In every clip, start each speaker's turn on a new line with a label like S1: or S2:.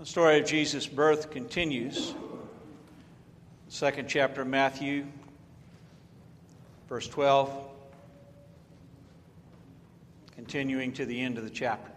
S1: The story of Jesus' birth continues. Second chapter of Matthew, verse 12, continuing to the end of the chapter.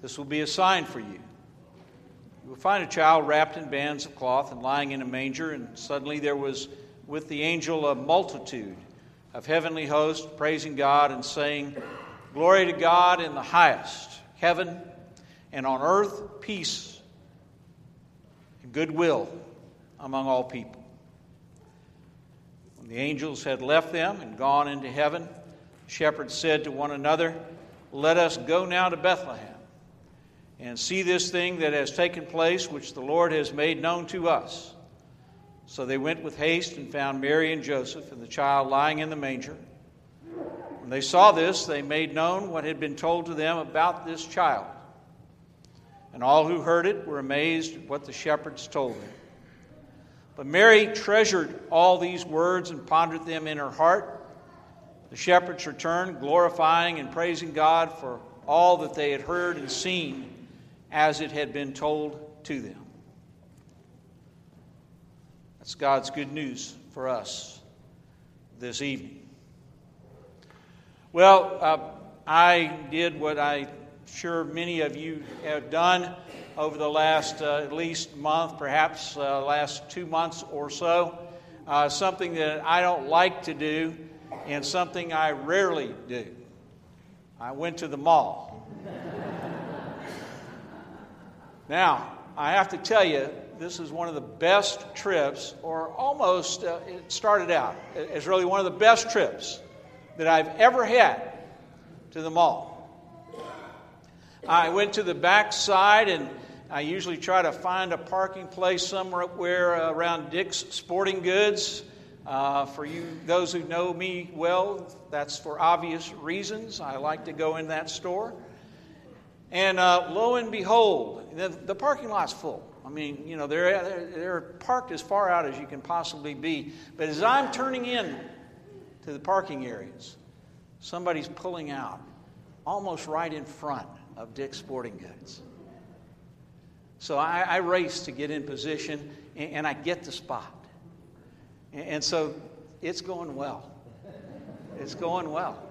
S1: This will be a sign for you. You will find a child wrapped in bands of cloth and lying in a manger, and suddenly there was with the angel a multitude of heavenly hosts praising God and saying, Glory to God in the highest heaven and on earth peace and goodwill among all people. When the angels had left them and gone into heaven, shepherds said to one another, Let us go now to Bethlehem and see this thing that has taken place, which the Lord has made known to us. So they went with haste and found Mary and Joseph and the child lying in the manger. When they saw this, they made known what had been told to them about this child. And all who heard it were amazed at what the shepherds told them. But Mary treasured all these words and pondered them in her heart. The shepherds returned, glorifying and praising God for all that they had heard and seen as it had been told to them. That's God's good news for us this evening. Well, uh, I did what I sure many of you have done over the last uh, at least month, perhaps uh, last two months or so. Uh, something that I don't like to do and something I rarely do. I went to the mall. now, I have to tell you, this is one of the best trips, or almost, uh, it started out as really one of the best trips that I've ever had to the mall. I went to the back side and I usually try to find a parking place somewhere around Dick's Sporting Goods. Uh, for you, those who know me well, that's for obvious reasons. I like to go in that store. And uh, lo and behold, the, the, parking lot's full. I mean, you know, they're, they're, they're parked as far out as you can possibly be. But as I'm turning in to the parking areas, somebody's pulling out almost right in front of Dick's Sporting Goods. So I, I race to get in position, and, and I get the spot. And, and, so it's going well. It's going well.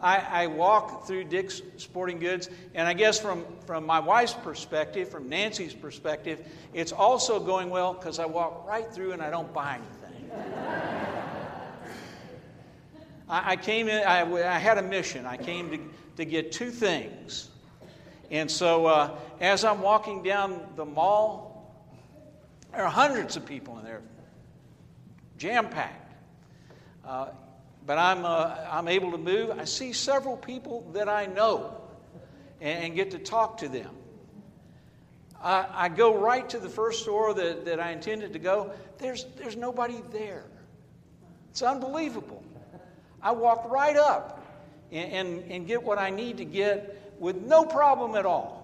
S1: I, I walk through Dick's Sporting Goods, and I guess from, from my wife's perspective, from Nancy's perspective, it's also going well because I walk right through and I don't buy anything. I, came in, I, I had a mission. I came to to get two things. And so uh, as I'm walking down the mall, there are hundreds of people in there, jam packed. Uh, but I'm, uh, I'm able to move. I see several people that I know and, and get to talk to them. I, I, go right to the first store that, that I intended to go. There's, there's nobody there. It's unbelievable. I walk right up and, and, and get what I need to get with no problem at all.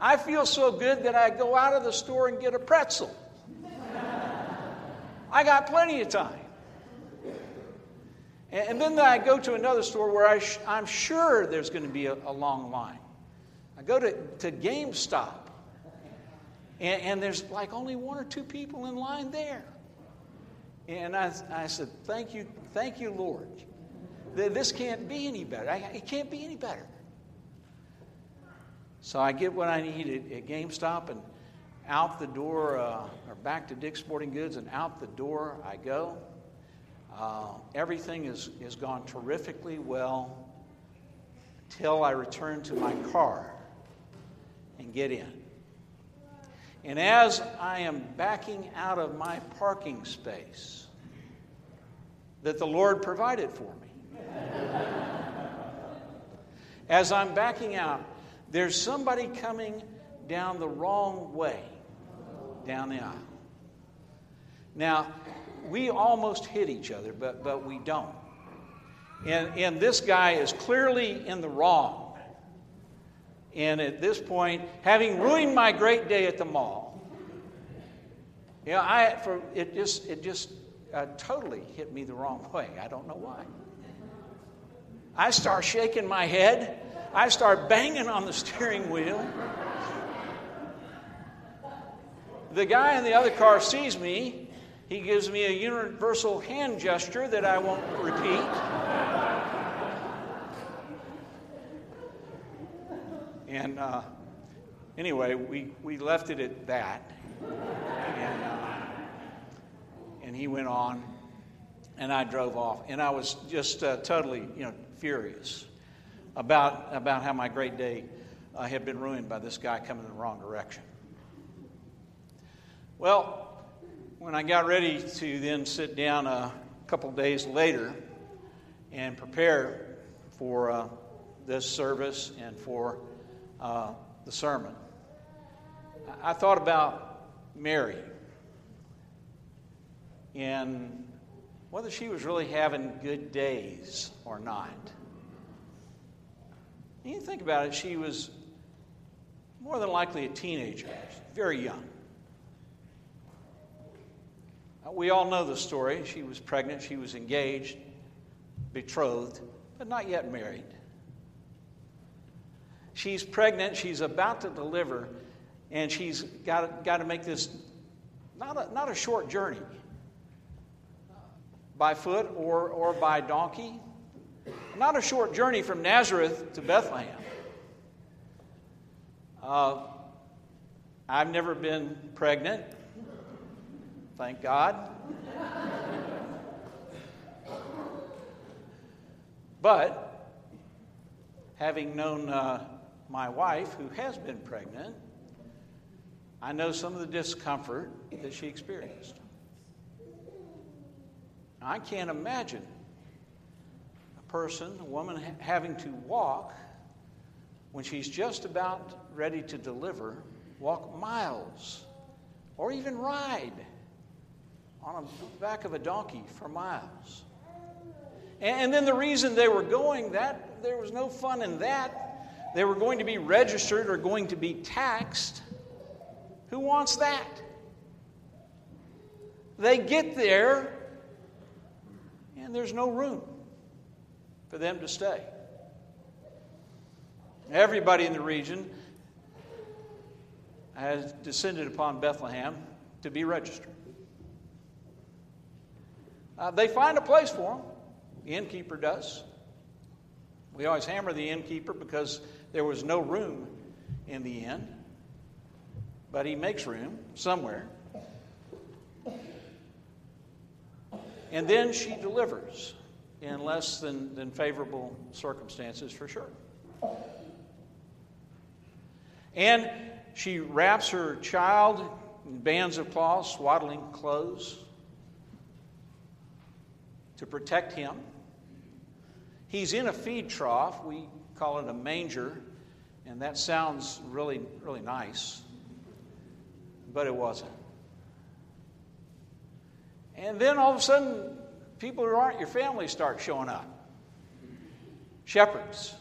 S1: I feel so good that I go out of the store and get a pretzel. I got plenty of time. And, then I go to another store where I am sure there's going to be a, a, long line. I go to, to GameStop, and, and, there's like only one or two people in line there. And I, I said, Thank you, thank you, Lord. This can't be any better. It can't be any better. So I get what I need at, at GameStop and out the door, uh, or back to Dick's Sporting Goods, and out the door I go. Uh, everything is, is gone terrifically well till I return to my car and get in. And as I am backing out of my parking space that the Lord provided for me, as I'm backing out, there's somebody coming down the wrong way down the aisle. Now, we almost hit each other, but, but we don't. And, and this guy is clearly in the wrong. And at this point, having ruined my great day at the mall, you know, I, for, it just, it just uh, totally hit me the wrong way. I don't know why. I start shaking my head. I start banging on the steering wheel. the guy in the other car sees me. He gives me a universal hand gesture that I won't repeat. and uh, anyway, we, we left it at that. And, uh, and he went on, and I drove off. And I was just uh, totally, you know, furious about, about how my great day uh, had been ruined by this guy coming in the wrong direction. Well, when I got ready to then sit down a couple days later and prepare for uh, this service and for uh, the sermon, I thought about Mary and whether she was really having good days or not. You think about it, she was more than likely a teenager, very young. Uh, we all know the story. She was pregnant, she was engaged, betrothed, but not yet married. She's pregnant, she's about to deliver, and she's got, got to make this not a, not a short journey by foot or, or by donkey. Not a short journey from Nazareth to Bethlehem. Uh, I've never been pregnant, thank God. but having known uh, my wife, who has been pregnant, I know some of the discomfort that she experienced. I can't imagine a person, a woman, having to walk when she's just about ready to deliver, walk miles or even ride on the back of a donkey for miles. And then the reason they were going, that there was no fun in that. They were going to be registered or going to be taxed. Who wants that? They get there and there's no room for them to stay. Everybody in the region has descended upon Bethlehem to be registered. Uh, they find a place for them. The innkeeper does. We always hammer the innkeeper because there was no room in the inn, but he makes room somewhere. And then she delivers in less than, than favorable circumstances for sure. And she wraps her child in bands of cloth, swaddling clothes to protect him. He's in a feed trough. We call it a manger, and that sounds really, really nice, but it wasn't. And then all of a sudden, people who aren't your family start showing up shepherds.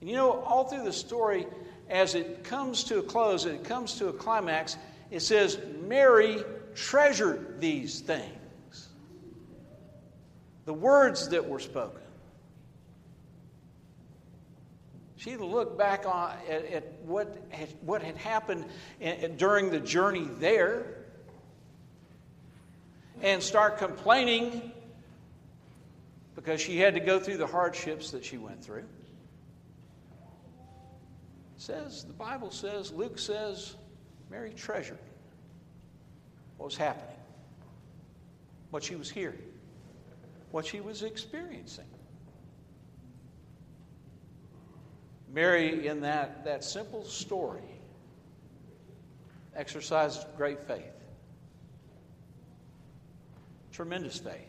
S1: And you know, all through the story, as it comes to a close, it comes to a climax, it says, Mary treasured these things. The words that were spoken. She looked back on, at, at what, had, what had happened eh, during the journey there and start complaining because she had to go through the hardships that she went through. It says, the Bible says, Luke says, Mary treasured what was happening, what she was hearing, what she was experiencing. Mary, in that, that simple story, exercised great faith tremendous faith.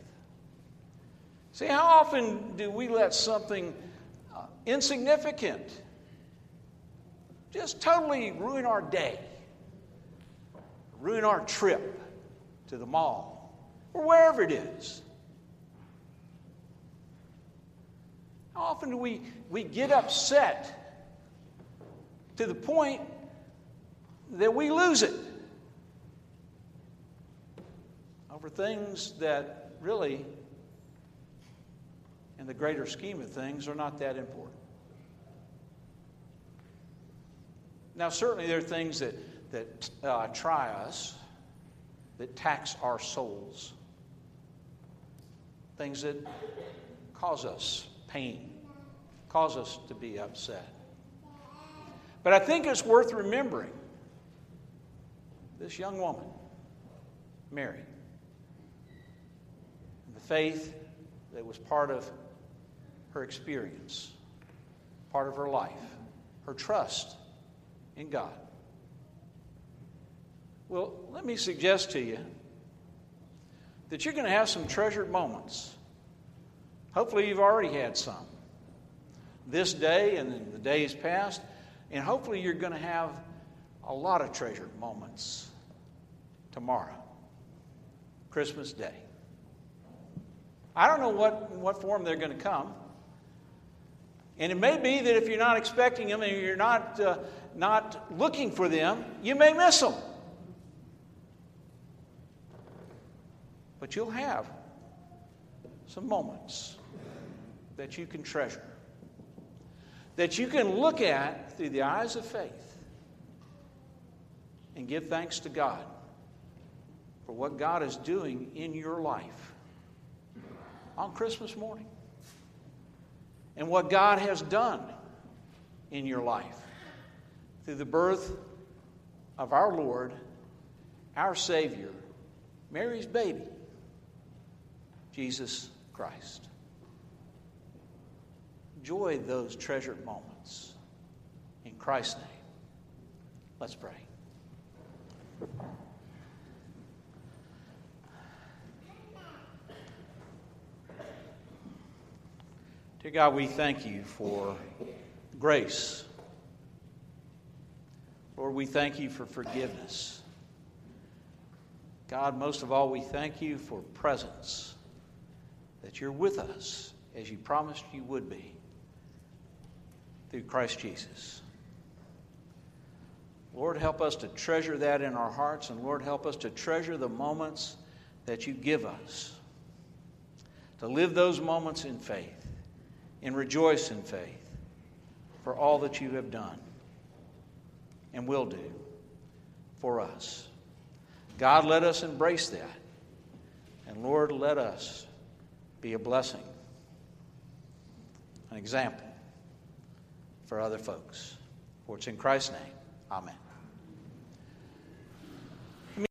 S1: See, how often do we let something uh, insignificant just totally ruin our day, ruin our trip to the mall, or wherever it is? How often do we, we get upset to the point that we lose it? Over things that really, in the greater scheme of things, are not that important. Now, certainly there are things that, that uh, try us, that tax our souls, things that cause us pain, cause us to be upset. But I think it's worth remembering this young woman, Mary, faith that was part of her experience, part of her life, her trust in God. Well, let me suggest to you that you're going to have some treasured moments. Hopefully, you've already had some this day and in the days past, and hopefully, you're going to have a lot of treasured moments tomorrow, Christmas Day. I don't know what, what form they're going to come. And it may be that if you're not expecting them and you're not, uh, not looking for them, you may miss them. But you'll have some moments that you can treasure, that you can look at through the eyes of faith and give thanks to God for what God is doing in your life on Christmas morning and what God has done in your life through the birth of our Lord, our Savior, Mary's baby, Jesus Christ. Enjoy those treasured moments. In Christ's name, let's pray. Dear God, we thank you for grace. Lord, we thank you for forgiveness. God, most of all, we thank you for presence, that you're with us as you promised you would be through Christ Jesus. Lord, help us to treasure that in our hearts, and Lord, help us to treasure the moments that you give us, to live those moments in faith and rejoice in faith for all that you have done and will do for us. God, let us embrace that. And Lord, let us be a blessing, an example for other folks. For it's in Christ's name. Amen.